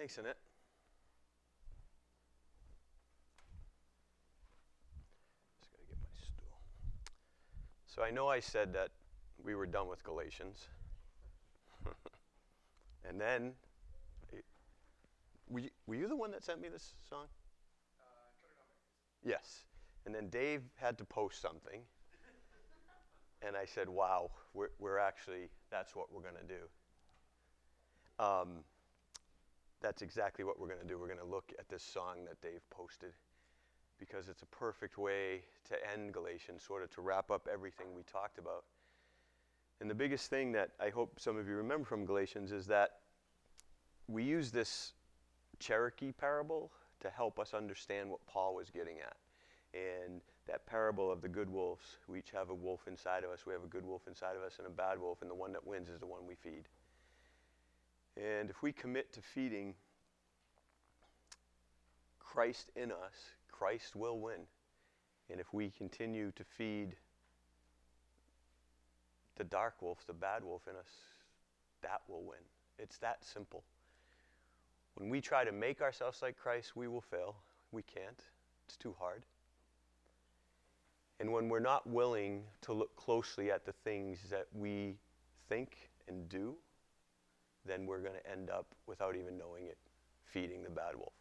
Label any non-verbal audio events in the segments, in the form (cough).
Thanks, Annette. Just gotta get my stool. So I know I said that we were done with Galatians. (laughs) and then, were you, were you the one that sent me this song? Yes. And then Dave had to post something. and I said, wow, we're, we're actually, that's what we're going to do. Um, that's exactly what we're going to do. We're going to look at this song that Dave posted because it's a perfect way to end Galatians, sort of to wrap up everything we talked about. And the biggest thing that I hope some of you remember from Galatians is that we use this Cherokee parable to help us understand what Paul was getting at. And that parable of the good wolves, we each have a wolf inside of us. We have a good wolf inside of us and a bad wolf, and the one that wins is the one we feed. And if we commit to feeding Christ in us, Christ will win. And if we continue to feed the dark wolf, the bad wolf in us, that will win. It's that simple. When we try to make ourselves like Christ, we will fail. We can't, it's too hard. And when we're not willing to look closely at the things that we think and do, then we're going to end up, without even knowing it, feeding the bad wolf.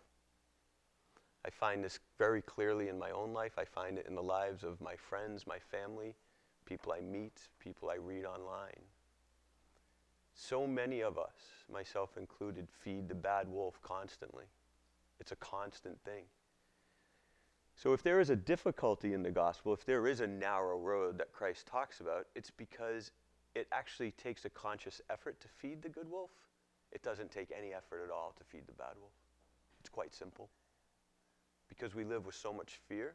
I find this very clearly in my own life. I find it in the lives of my friends, my family, people I meet, people I read online. So many of us, myself included, feed the bad wolf constantly. It's a constant thing. So, if there is a difficulty in the gospel, if there is a narrow road that Christ talks about, it's because it actually takes a conscious effort to feed the good wolf. It doesn't take any effort at all to feed the bad wolf. It's quite simple. Because we live with so much fear,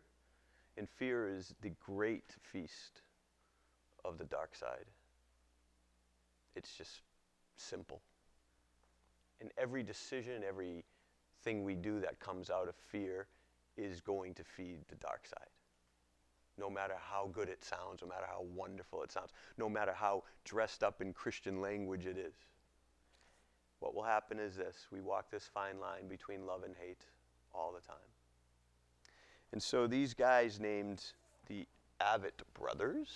and fear is the great feast of the dark side. It's just simple. And every decision, every thing we do that comes out of fear is going to feed the dark side no matter how good it sounds, no matter how wonderful it sounds, no matter how dressed up in Christian language it is. What will happen is this we walk this fine line between love and hate all the time. And so these guys, named the Avett Brothers,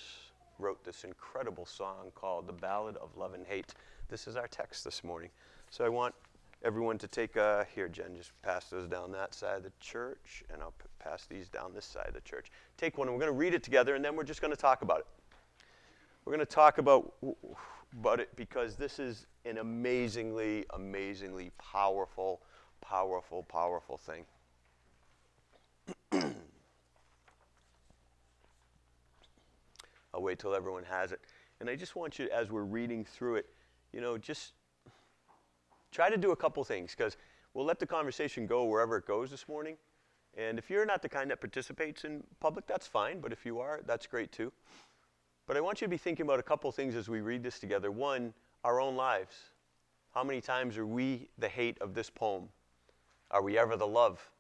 wrote this incredible song called The Ballad of Love and Hate. This is our text this morning. So I want everyone to take a, here, Jen, just pass those down that side of the church, and I'll pass these down this side of the church. Take one, and we're going to read it together, and then we're just going to talk about it. We're going to talk about, about it because this is an amazingly, amazingly powerful, powerful, powerful thing. (clears throat) I'll wait till everyone has it. And I just want you, as we're reading through it, you know, just try to do a couple things because we'll let the conversation go wherever it goes this morning. And if you're not the kind that participates in public, that's fine. But if you are, that's great too. But I want you to be thinking about a couple things as we read this together. One, our own lives. How many times are we the hate of this poem? Are we ever the love?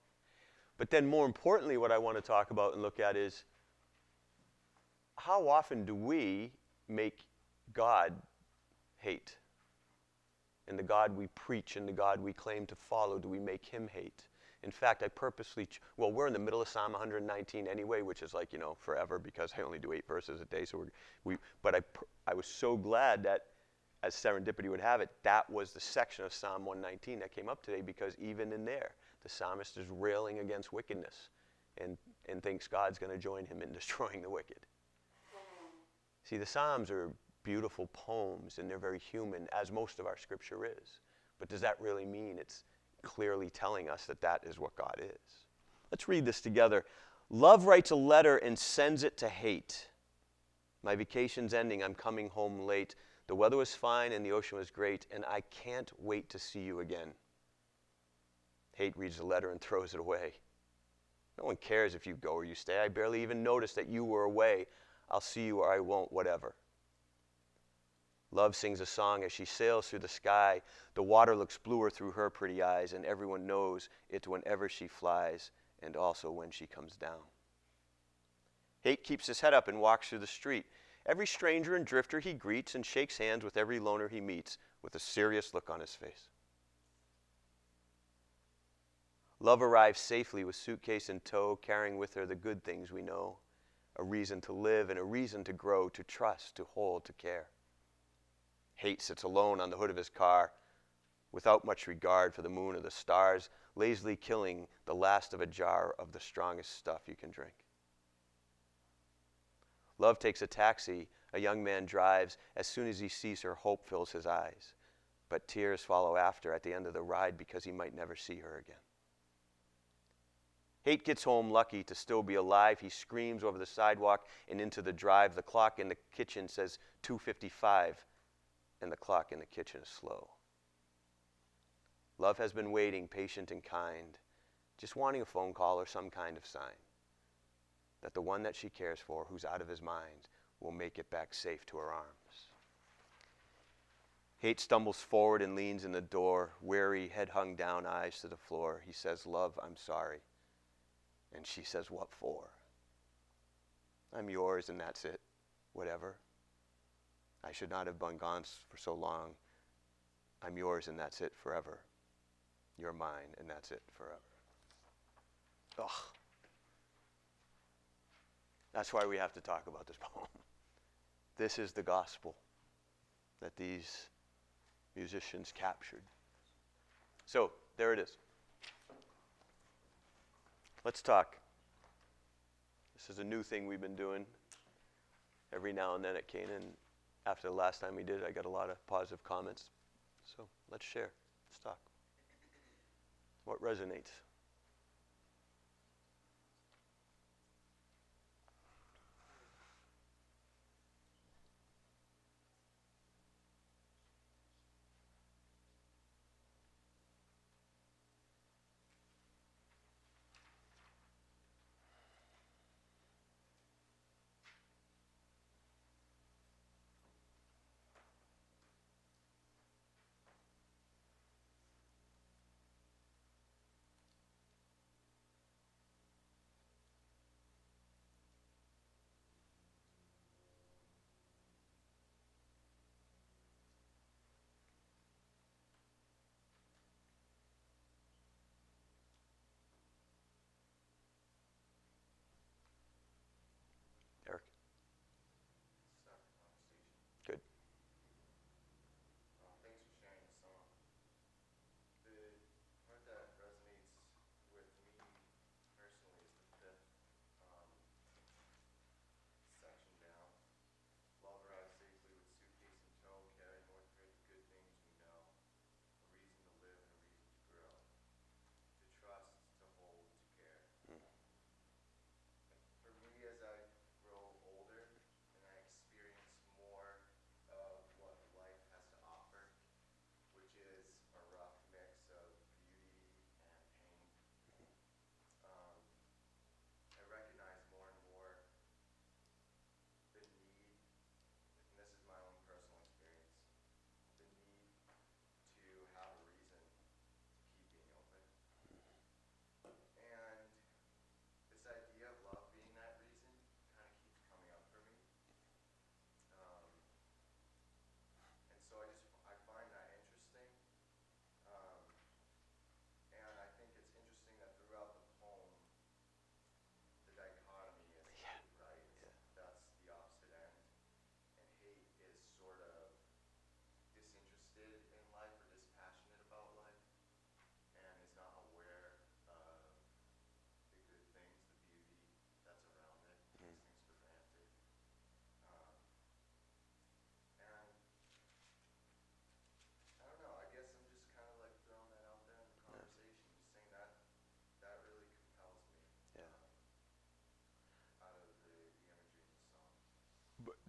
But then, more importantly, what I want to talk about and look at is how often do we make God hate? And the God we preach and the God we claim to follow, do we make him hate? In fact, I purposely, ch- well, we're in the middle of Psalm 119 anyway, which is like, you know, forever because I only do eight verses a day. So we're, we, but I, I was so glad that, as serendipity would have it, that was the section of Psalm 119 that came up today because even in there, the psalmist is railing against wickedness and, and thinks God's going to join him in (laughs) destroying the wicked. See, the Psalms are beautiful poems and they're very human, as most of our scripture is. But does that really mean it's clearly telling us that that is what God is? Let's read this together. Love writes a letter and sends it to hate. My vacation's ending. I'm coming home late. The weather was fine and the ocean was great, and I can't wait to see you again. Hate reads the letter and (laughs) throws it away. No one cares if you go or you stay. I barely even noticed that you were away. I'll see you or I won't, whatever. Love sings a song as she sails through the sky. The water looks bluer through her pretty eyes, and everyone knows it whenever she flies and also when she comes down. Hate keeps his head up and walks through the street. Every stranger and drifter he greets and shakes hands with every loner he meets with a serious look on his face. Love arrives safely with suitcase in tow, carrying with her the good things we know a reason to live and a reason to grow, to trust, to hold, to care. Hate sits alone on the hood of his car, without much regard for the moon or the stars, lazily killing the last of a jar of the strongest stuff you can drink. Love takes a taxi. A young man drives. As soon as he sees her, hope fills his eyes. But tears follow after at the end of the ride because he might never see her again. Hate gets home lucky to still be alive. He screams over the sidewalk and into the drive. The clock in the kitchen says 2:55 and the clock in the kitchen is slow. Love has been waiting, patient and kind, just wanting a phone call or some kind of sign that the one that she cares for, who's out of his mind, will make it back safe to her arms. Hate stumbles forward and leans in the door, weary, head hung down, eyes to the floor. He says, Love, I'm sorry. And she says, What for? I'm yours, and that's it. Whatever. I should not have been gone for so long. I'm yours, and that's it forever. You're mine, and that's it forever. Ugh. That's why we have to talk about this (laughs) poem. This is the gospel that these musicians captured. So, there it is. Let's talk. This is a new thing we've been doing every now and then at Canaan. After the last time we did it, I got a lot of positive comments. So let's share. Let's talk. What resonates?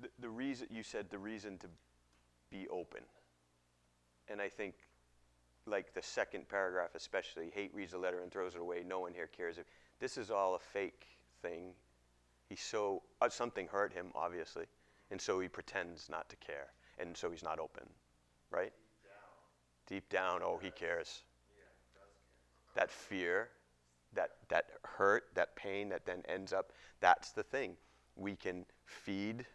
The, the reason you said the reason to be open. And I think like the second paragraph especially, hate reads the letter and throws it away. No one here cares. If this is all a fake thing. He's so uh, something hurt him obviously, and so he pretends not to care, and so he's not open, right? Deep down, Deep down oh, he cares. That fear, that that hurt, that pain that then ends up. That's the thing. We can feed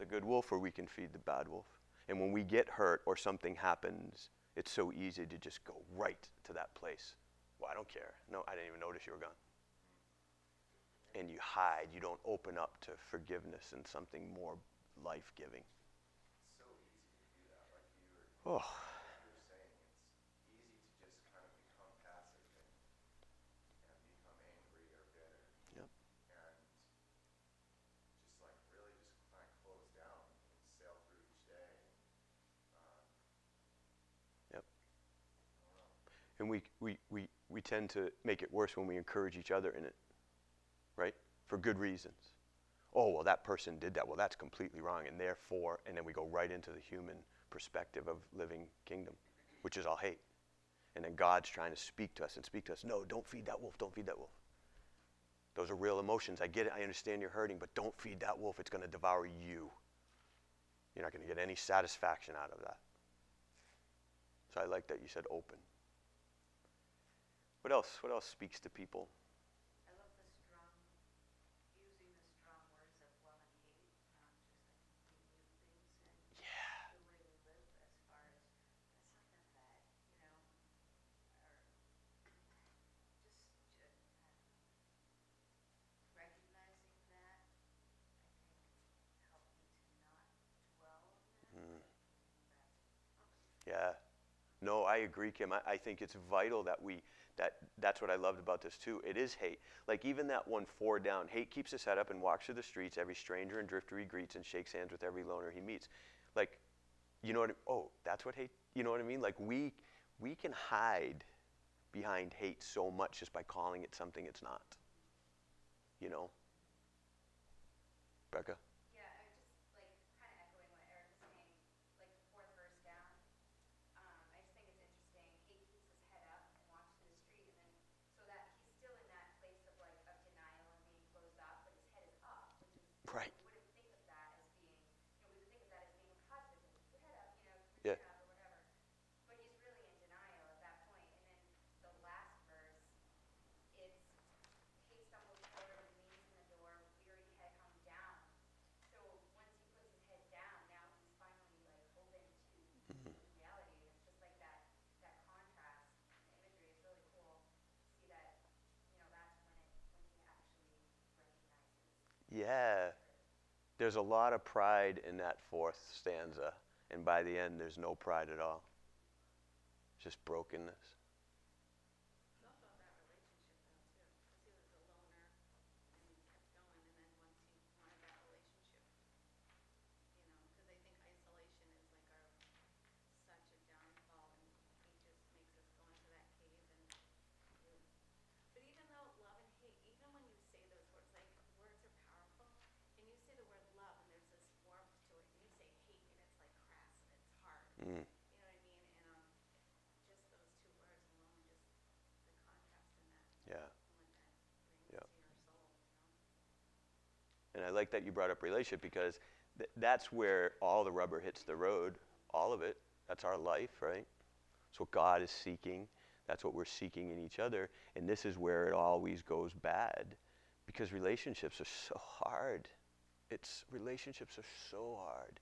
the good wolf or we can feed the bad wolf. And when we get hurt or something happens, it's so easy to just go right to that place Well, I don't care. No, I didn't even notice you were gone. And you hide. You don't open up to forgiveness and something more life giving. so easy to do that, like you were, Oh, you were saying. It's easy to just kind of become passive and, and become angry or bitter. Yep. And just like really just kind of close down and sail through each day. Um, Yep. I don't know. And we, we, we, we tend to make it worse when we encourage each other in it, right? For good reasons. Oh, well, that person did that. Well, that's completely wrong. And therefore, and then we go right into the human perspective of living kingdom, which is all hate. And then God's trying to speak to us and speak to us. No, don't feed that wolf. Don't feed that wolf. Those are real emotions. I get it. I understand you're hurting, but don't feed that wolf. It's going to devour you. You're not going to get any satisfaction out of that. So I like that you said open. What else? What else speaks to people? I love the strong, using the strong words of love and hate, not just I think we view things and Yeah. the way we live as far as, that's not that bad, you know, or just, ju- I don't know. Recognizing that, I think, helped me to not dwell on that. Mm. That's- Yeah. No, I agree, Kim. I, I think it's vital that we that that's what I loved about this too. It is hate. Like even that one four down, hate keeps his head up and walks through the streets. Every stranger and drifter he greets and shakes hands with every loner he meets. Like, you know what? Oh, that's what hate. You know what I mean? Like we we can hide behind hate so much just by calling it something it's not. You know. Becca. Yeah, I was just like kind of echoing what Eric was saying, like the fourth verse down. Um, I just think it's interesting. Hate keeps his head up and walks through the street, and then so that he's still in that place of like of denial and being closed off, but his head is up, which is Right. we wouldn't think of that as being, you know, we would think of that as being a positive. Like, keep your head up, you know, keep Yeah. your chin up or whatever. But he's really in denial at that point. And then the last verse, it's hate stumbles forward and leans in the door, weary head hung down. So once he puts his head down, now he's finally like open to reality. And it's just like that that contrast. The imagery is really cool. to See that, you know, that's when it when he actually recognizes. Yeah. There's a lot of pride in that fourth stanza, and by the end, there's no pride at all. Just brokenness. It's also that relationship though too, because he was a loner and he kept going, and then once he wanted that relationship, you know, because I think isolation is like our such a downfall, and he just makes us go into that cave and. you- But even though love and hate, even when you say those words, like words are powerful, and you say the word love and there's this warmth to it, and you say hate and it's like crass and it's hard. Mm. You know what I mean? And um, just those two words alone, just the contrast in that, Yeah. and that brings Yep. to your soul, you know? And I like that you brought up relationship because th- that's where all the rubber hits the road, all of it. That's our life, right? It's what God is seeking. That's what we're seeking in each other. And this is where it always goes bad because relationships are so hard. It's relationships are so hard.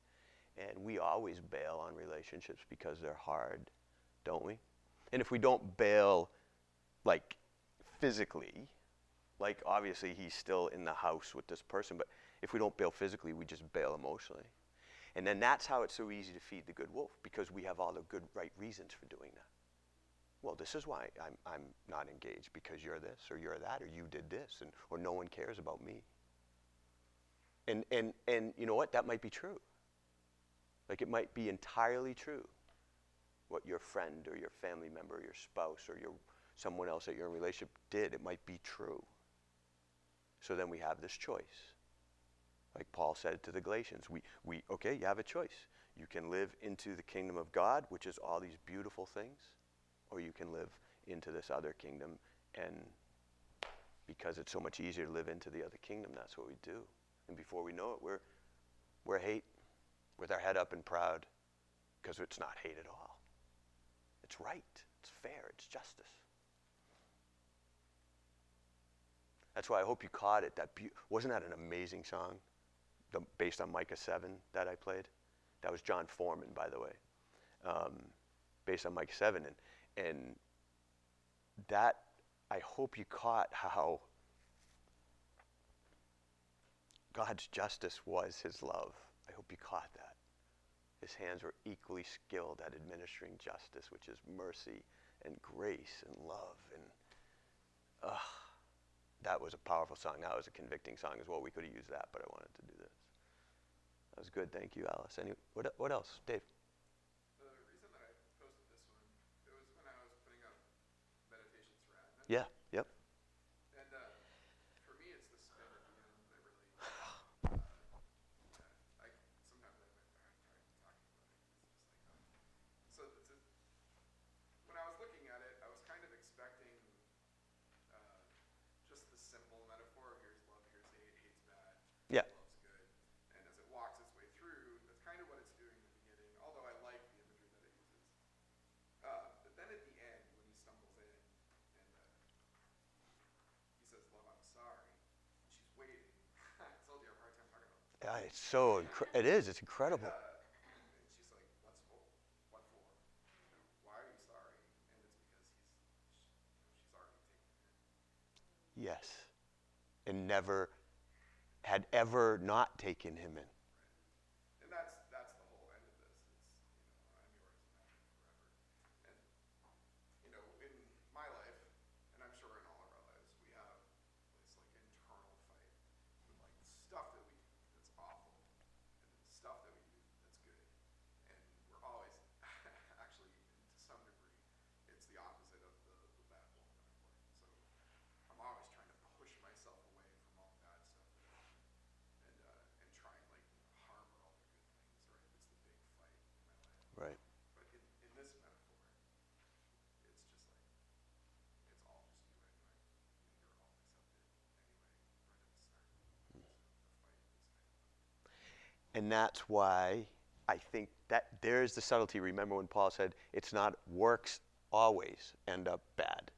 And we always bail on relationships because they're hard, don't we? And if we don't bail like physically, like obviously he's still in the house with this person, but if we don't bail physically, we just bail emotionally. And then that's how it's so easy to feed the good wolf because we have all the good right reasons for doing that. Well, this is why I'm, I'm not engaged because you're this or you're that or you did this and or no one cares about me. And and and you know what? That might be true. Like it might be entirely true what your friend or your family member or your spouse or your someone else that you're in relationship did. It might be true. So then we have this choice. Like Paul said to the Galatians, we, we okay, you have a choice. You can live into the kingdom of God, which is all these beautiful things, or you can live into this other kingdom and because it's so much easier to live into the other kingdom, that's what we do. And before we know it, we're we're hate with our head up and proud because it's not hate at all. It's right. It's fair. It's justice. That's why I hope you caught it. That be- wasn't that an amazing song, the, based on Micah seven that I played. That was Jon Foreman, by the way, um, based on Micah seven, and and that I hope you caught how God's justice was his love. I hope you caught that. His hands were equally skilled at administering justice, which is mercy and grace and love. And uh, that was a powerful song. That was a convicting song as well. We could have used that, but I wanted to do this. That was good. Thank you, Alice. Any, what, what else? Dave? The reason that I posted this one, it was when I was putting up meditations for admin. Yeah, yep. And uh, for me, it's the spin at the end that really. Uh, I sometimes I, I try talking about it. It's just like, uh, so it's a, when I was looking at it, I was kind of expecting uh, just the simple metaphor of here's love, here's hate, hate's bad, Yeah. love's good, and as it walks its way through, that's kind of what it's doing in the beginning. Although I like the imagery that it uses. Uh, but then at the end, when he stumbles in and uh, he says, "Love, I'm sorry," and she's waiting. I told you I have a hard time talking about. This. Yeah, it's so, incre- it is, it's incredible. Uh, and she's like, "What's for? What for? You know, why are you sorry?" And it's because he's, she, you know, she's it is. taken him in. Yes. And never had ever not taken him in. And that's that's the whole end of this. It's you know, I'm yours and I'm forever. And you know, in my life, and I'm sure in all of our lives, we have this like internal fight with like stuff that we do that's awful, and then stuff that we do that's good. And we're always actually to some degree, it's the opposite of the, the bad wolf metaphor. So I'm always trying to push myself away from all the bad stuff that I do and uh, and try and like harbor all the good things, right? It's the big fight in my life. Right. But in, in this metaphor, it's just like it's all just you anyway. You're all accepted anyway, right at the start. So the fight is kind of And that's why I think that there's the subtlety. Remember when Paul said, it's not works always end up bad,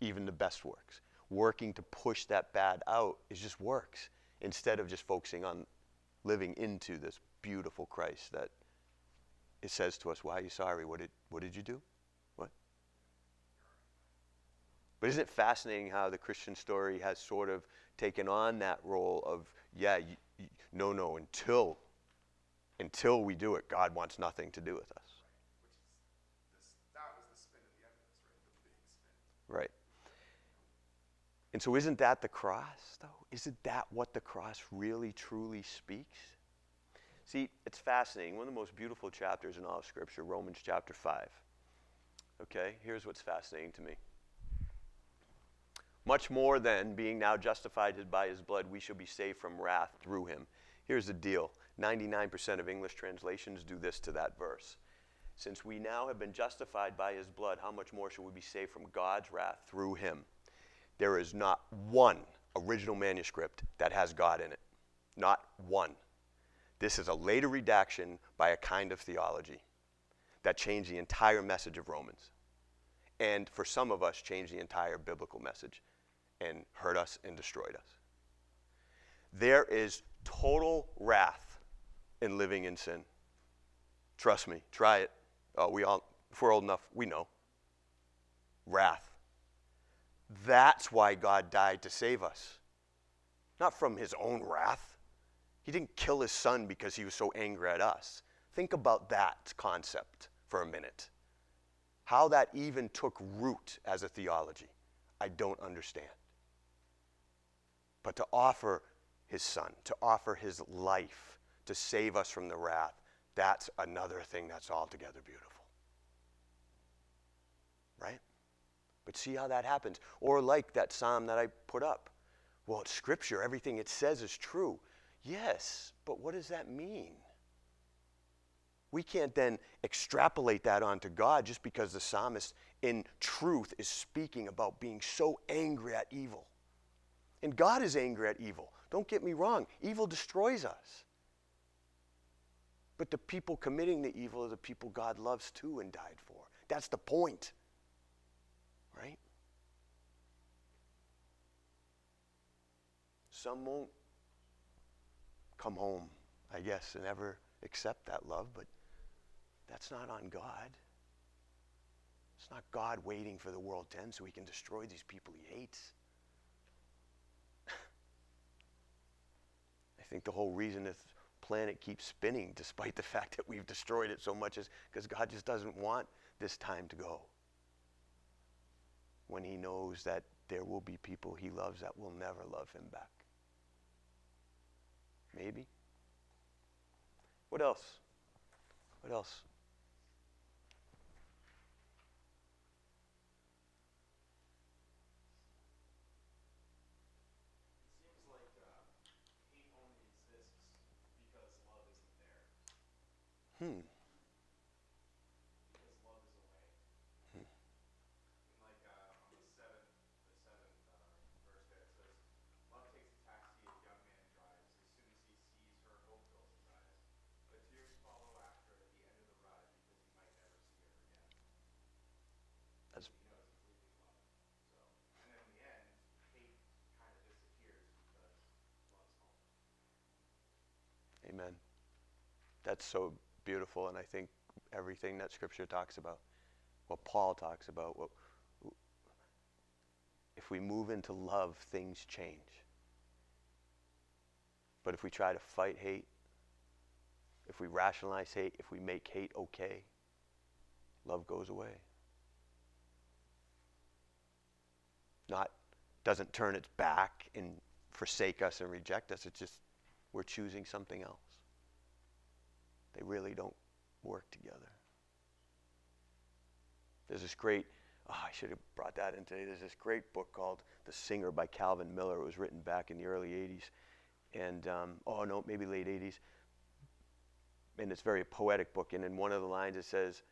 even the best works. Working to push that bad out is just works instead of just focusing on living into this beautiful Christ that it says to us, Why are you sorry? What did, what did you do? What? But isn't it fascinating how the Christian story has sort of taken on that role of, yeah, y y no, no, until, until we do it, God wants nothing to do with us. Right. And so, isn't that the cross, though? Isn't that what the cross really, truly speaks? See, it's fascinating. One of the most beautiful chapters in all of Scripture, Romans chapter 5. Okay, here's what's fascinating to me. Much more than being now justified by his blood, we shall be saved from wrath through him. Here's the deal 99% of English translations do this to that verse. Since we now have been justified by his blood, how much more shall we be saved from God's wrath through him? There is not one original manuscript that has God in it. Not one. This is a later redaction by a kind of theology that changed the entire message of Romans. And for some of us, changed the entire biblical message and hurt us and destroyed us. There is total wrath in living in sin. Trust me, try it. Oh, we all, if we're old enough, we know. Wrath. That's why God died to save us. Not from his own wrath. He didn't kill his son because he was so angry at us. Think about that concept for a minute. How that even took root as a theology, I don't understand. But to offer his son, to offer his life to save us from the wrath, that's another thing that's altogether beautiful. Right? But see how that happens. Or like that psalm that I put up. Well, it's scripture, everything it says is true. Yes, but what does that mean? We can't then extrapolate that onto God just because the psalmist, in truth, is speaking about being so angry at evil. And God is angry at evil. Don't get me wrong, evil destroys us. But the people committing the evil are the people God loves too and died for. That's the point. Right? Some won't come home, I guess, and ever accept that love, but that's not on God. It's not God waiting for the world to end so he can destroy these people he hates. (laughs) I think the whole reason this planet keeps spinning, despite the (laughs) fact that we've destroyed it so much, because God just doesn't want this time to go. When he knows that there will be people he loves that will never love him back. Maybe. What else? What else? It seems like uh, hate only exists because love isn't there. Hmm. Because love is away. And like uh, on the seventh, the seventh uh, verse there, it says, "Love takes a taxi a young man drives. As soon as he sees her, hope fills his eyes. But tears follow after at the end of the ride because he might never see her again." That's He knows he's leaving love. So, and then in the end, hate kind of disappears because love's Hmm. home. Amen. That's so beautiful, and I think everything that Scripture talks about, what Paul talks about, what, if we move into love, things change. But if we try to fight hate, if we rationalize hate, if we make hate okay, love goes away. Not doesn't turn its back and forsake us and reject us. It's just we're choosing something else. They really don't work together. There's this great, oh, I should have brought that in today. There's this great book called The Singer by Calvin Miller. It was written back in the early 80s. And, um, oh no, maybe late 80s. And it's very poetic book. And in one of the lines it says,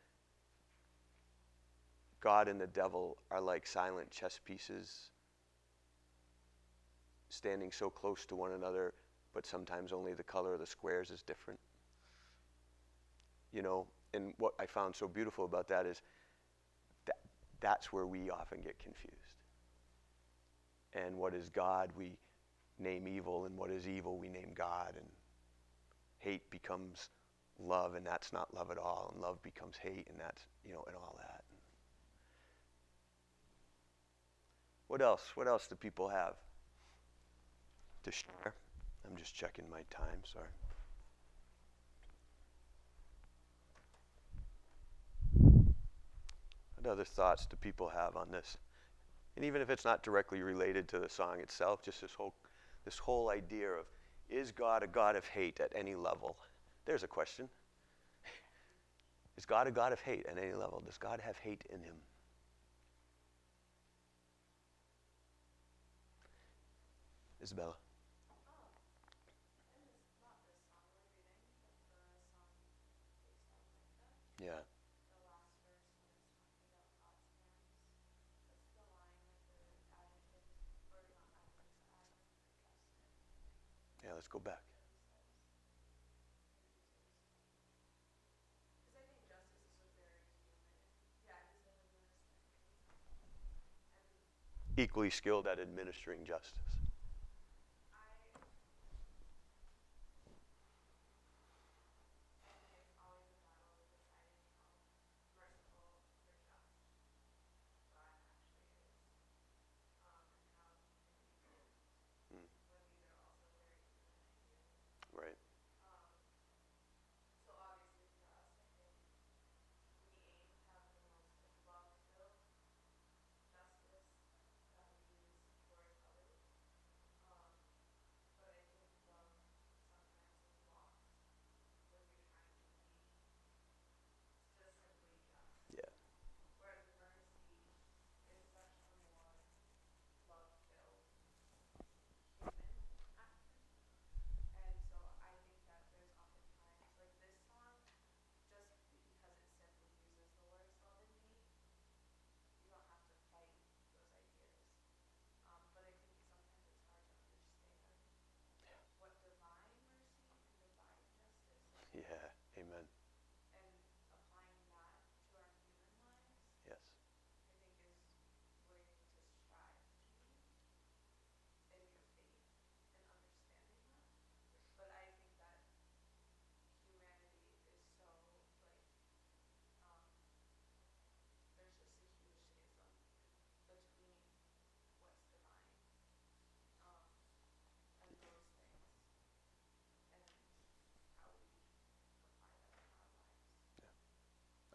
God and the devil are like silent chess pieces, standing so close to one another, but sometimes only the color of the squares is different you know and what i found so beautiful about that is that that's where we often get confused. And what is god we name evil and what is evil we name god. And hate becomes love and that's not love at all. And love becomes hate and that's you know and all that. What else? What else do people have? To share. I'm just checking my time sorry What other thoughts do people have on this? And even if it's not directly related to the song itself, just this whole, this whole idea of is God a God of hate at any level? There's a question. (laughs) Is God a God of hate at any level? Does God have hate in him? Isabella. Yeah. the last verse when it's talking about God's hands. What's the line with the adjective, or not adjectives, adjective for justice? Yeah, let's go back. Equally skilled at administering justice. I. I think it's always a battle of deciding how merciful or just God actually is. Um, and how human Mm. when these are also very human ideas. Right. Um, so obviously for us, I think we aim to have the most love-filled justice that we use towards others.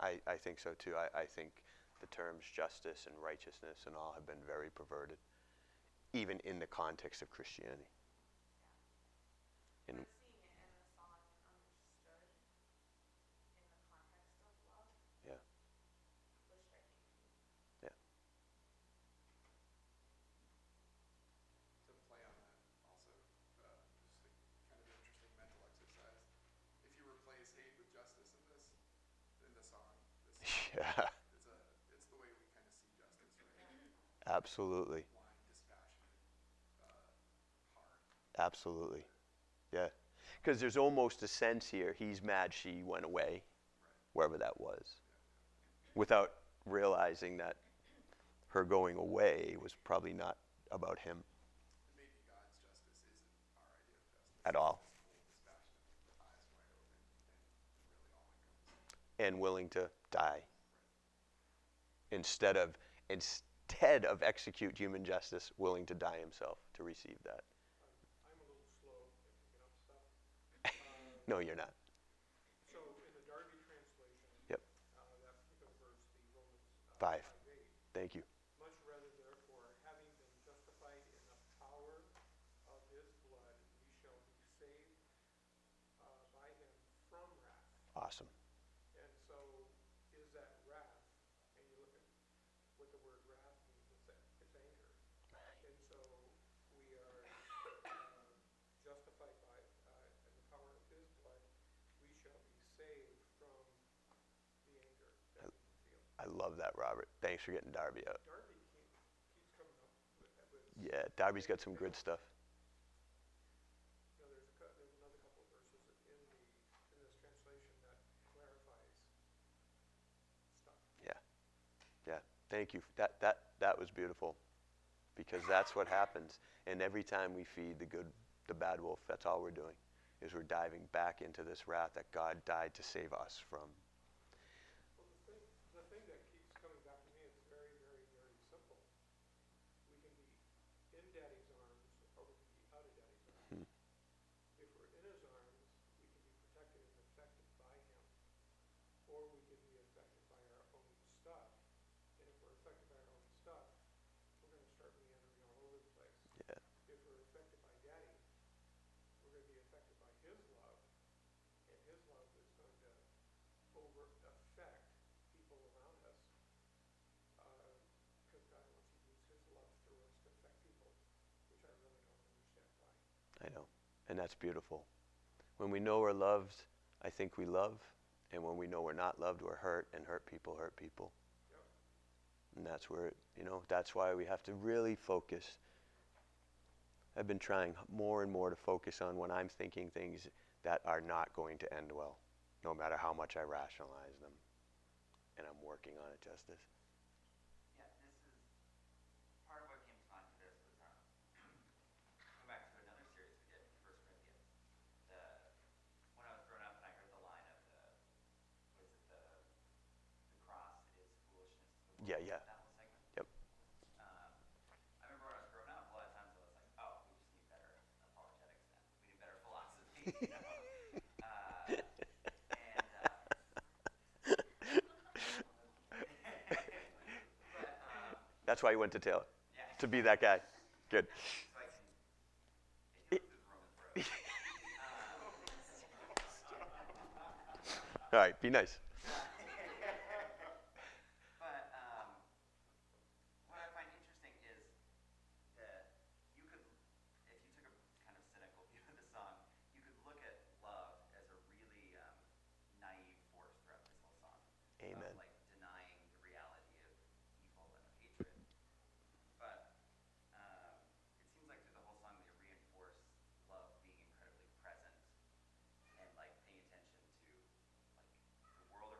I, I think so too. I, I think the terms justice and righteousness and all have been very perverted, even in the context of Christianity. And But seeing it in a song understood in the context of love yeah, was striking to me. yeah. To play on that also, uh, just a kind of interesting mental exercise. If you replace hate with justice in this, in the song, this Yeah, it's a, it's the way we kind of see justice, right? Absolutely. Absolutely. Yeah. Because there's almost a sense here he's mad she went away, wherever that was, without realizing that her going away was probably not about him at all and willing to die instead of instead of execute human justice willing to die himself to receive that I'm a little slow at picking up stuff. (laughs) no you're not So in the Darby translation, Yep. uh, that particular verse, the Romans uh, Five. five thank you much rather therefore, having been justified in the power of his blood, we shall be saved uh, by him from wrath. awesome And so is that wrath, and you look at what the word wrath means, it's, a- it's anger. And so we are uh, justified by, uh, in the power of his blood, we shall be saved from the anger that we feel. I love that robert thanks for getting darby out Darby keeps coming up yeah darby's got some good stuff you know, there's a, cou- there's another couple of verses in the, in this translation that clarifies stuff. Yeah. Yeah. Thank you. That that that was beautiful. Because that's what happens. And every time we feed the good the bad wolf, that's all we're doing. Is we're diving back into this wrath that God died to save us from. Well, the thing, the thing that keeps coming back to me is very, very, very simple. We can be in daddy's arms or we can be out of daddy's arms. If we're in his arms, we can be protected and affected by him. Or we can be affected by our own stuff. And if we're affected by our own stuff, we're gonna start meandering all over the place. Yeah. If we're affected by daddy, we're gonna be affected by his love. And his love is going to over affect people around us. Because God wants to use his love through us to affect people, which I really don't understand why. I know. And that's beautiful. When we know we're loved, I think we love. And when we know we're not loved, we're hurt. And hurt people hurt people. Yep. And that's where, it, you know, that's why we have to really focus. I've been trying more and more to focus on when I'm thinking things that are not going to end well, no matter how much I rationalize them. And I'm working on it, Justice. Yeah, this is, part of what came to mind for this was, um, going back to another series we did, First Corinthians. The, when I was growing up and I heard the line of the, was it the, the cross is foolishness to the world? Yeah, yeah. That whole segment? Yep. Um, I remember when I was growing up, a lot of times I was like, oh, we just need better apologetics then. We need better philosophy, you know? Uh, and, uh, but, um, That's why you went to Taylor, yeah. to be that guy. Good. (laughs) All right, be nice. But um, what I find interesting is that you could, if you took a kind of cynical view of the song, you could look at love as a really um, naive force throughout this whole song. Amen. Of, like denying the reality of evil and of hatred. But um, it seems like through the whole song they reinforce love being incredibly present and like paying attention to like the world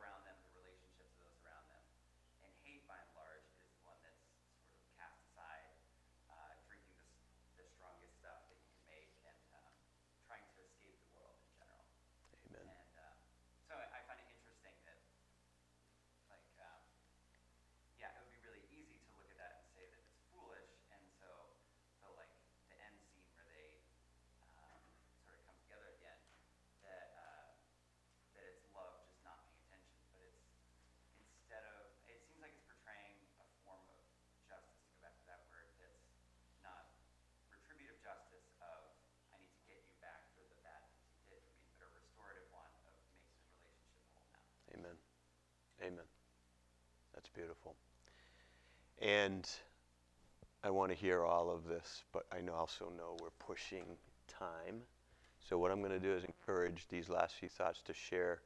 Beautiful. And I want to hear all of this, but I also know we're pushing time. So what I'm going to do is encourage these last few thoughts to share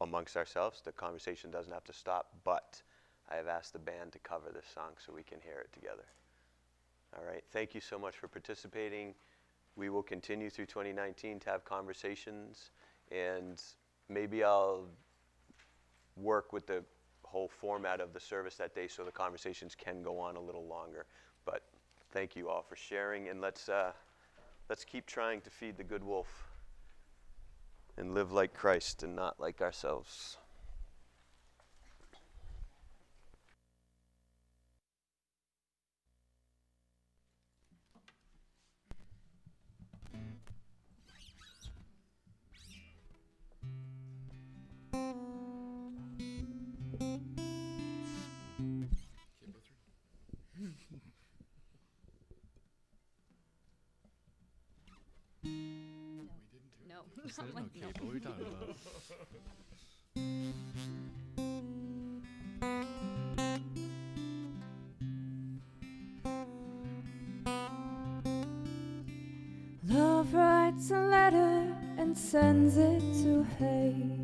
amongst ourselves. The conversation doesn't have to stop, but I have asked the band to cover this song so we can hear it together. All right. Thank you so much for participating. We will continue through 2019 to have conversations, and maybe I'll work with the whole format of the service that day so the conversations can go on a little longer. But thank you all for sharing, and let's uh, let's keep trying to feed the good wolf and live like Christ and not like ourselves. No. Said it? Okay, but what are talking about? Love writes a letter and sends it to Hate.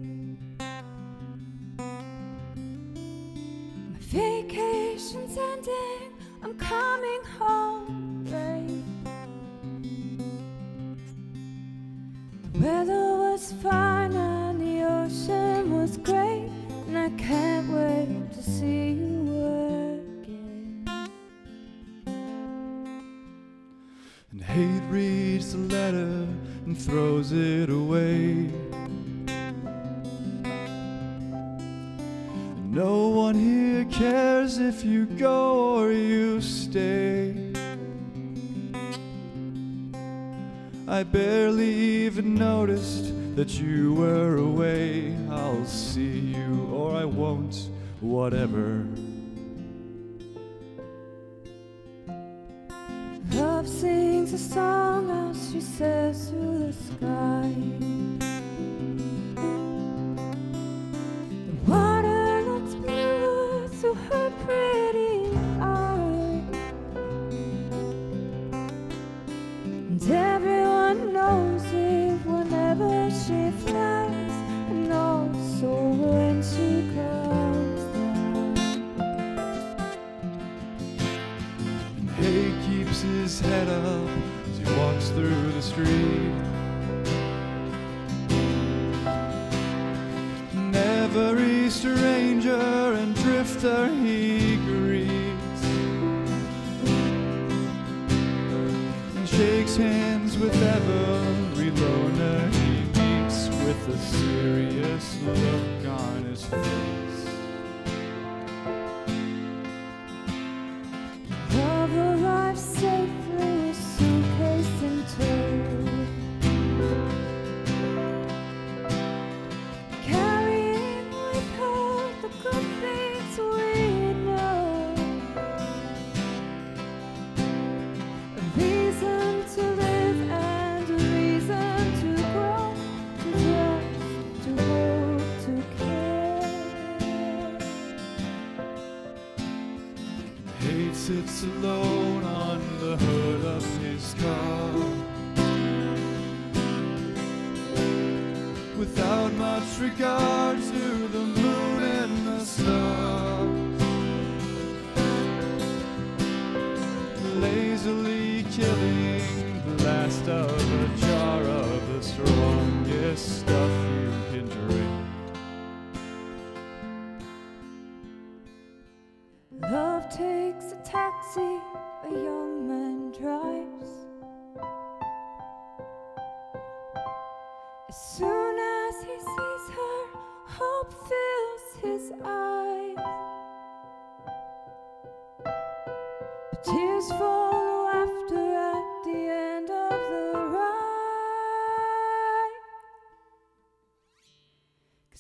Sings a song as she sails through the sky.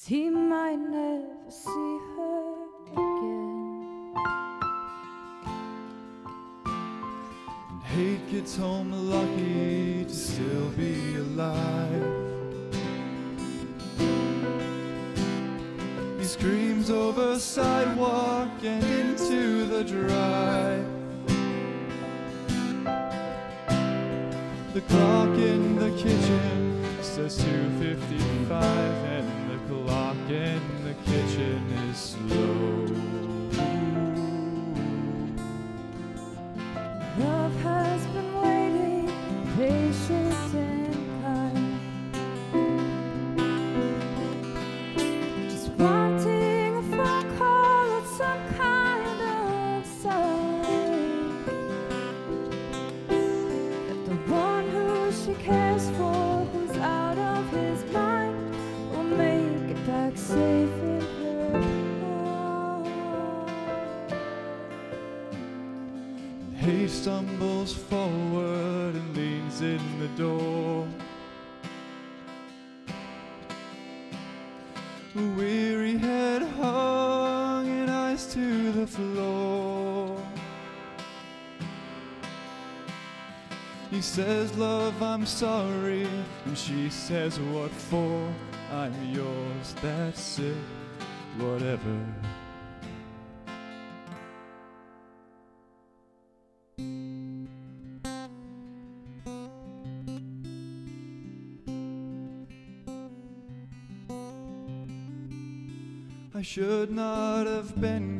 He might never see her again. And hate gets home lucky to still be alive. He screams over sidewalk and into the drive. The clock in the kitchen says 2:55 and clock in the kitchen is slow. He stumbles forward and leans in the door. A weary head hung and eyes to the floor. He says, Love, I'm sorry. And she says, What for? I'm yours, that's it, whatever. Should not have been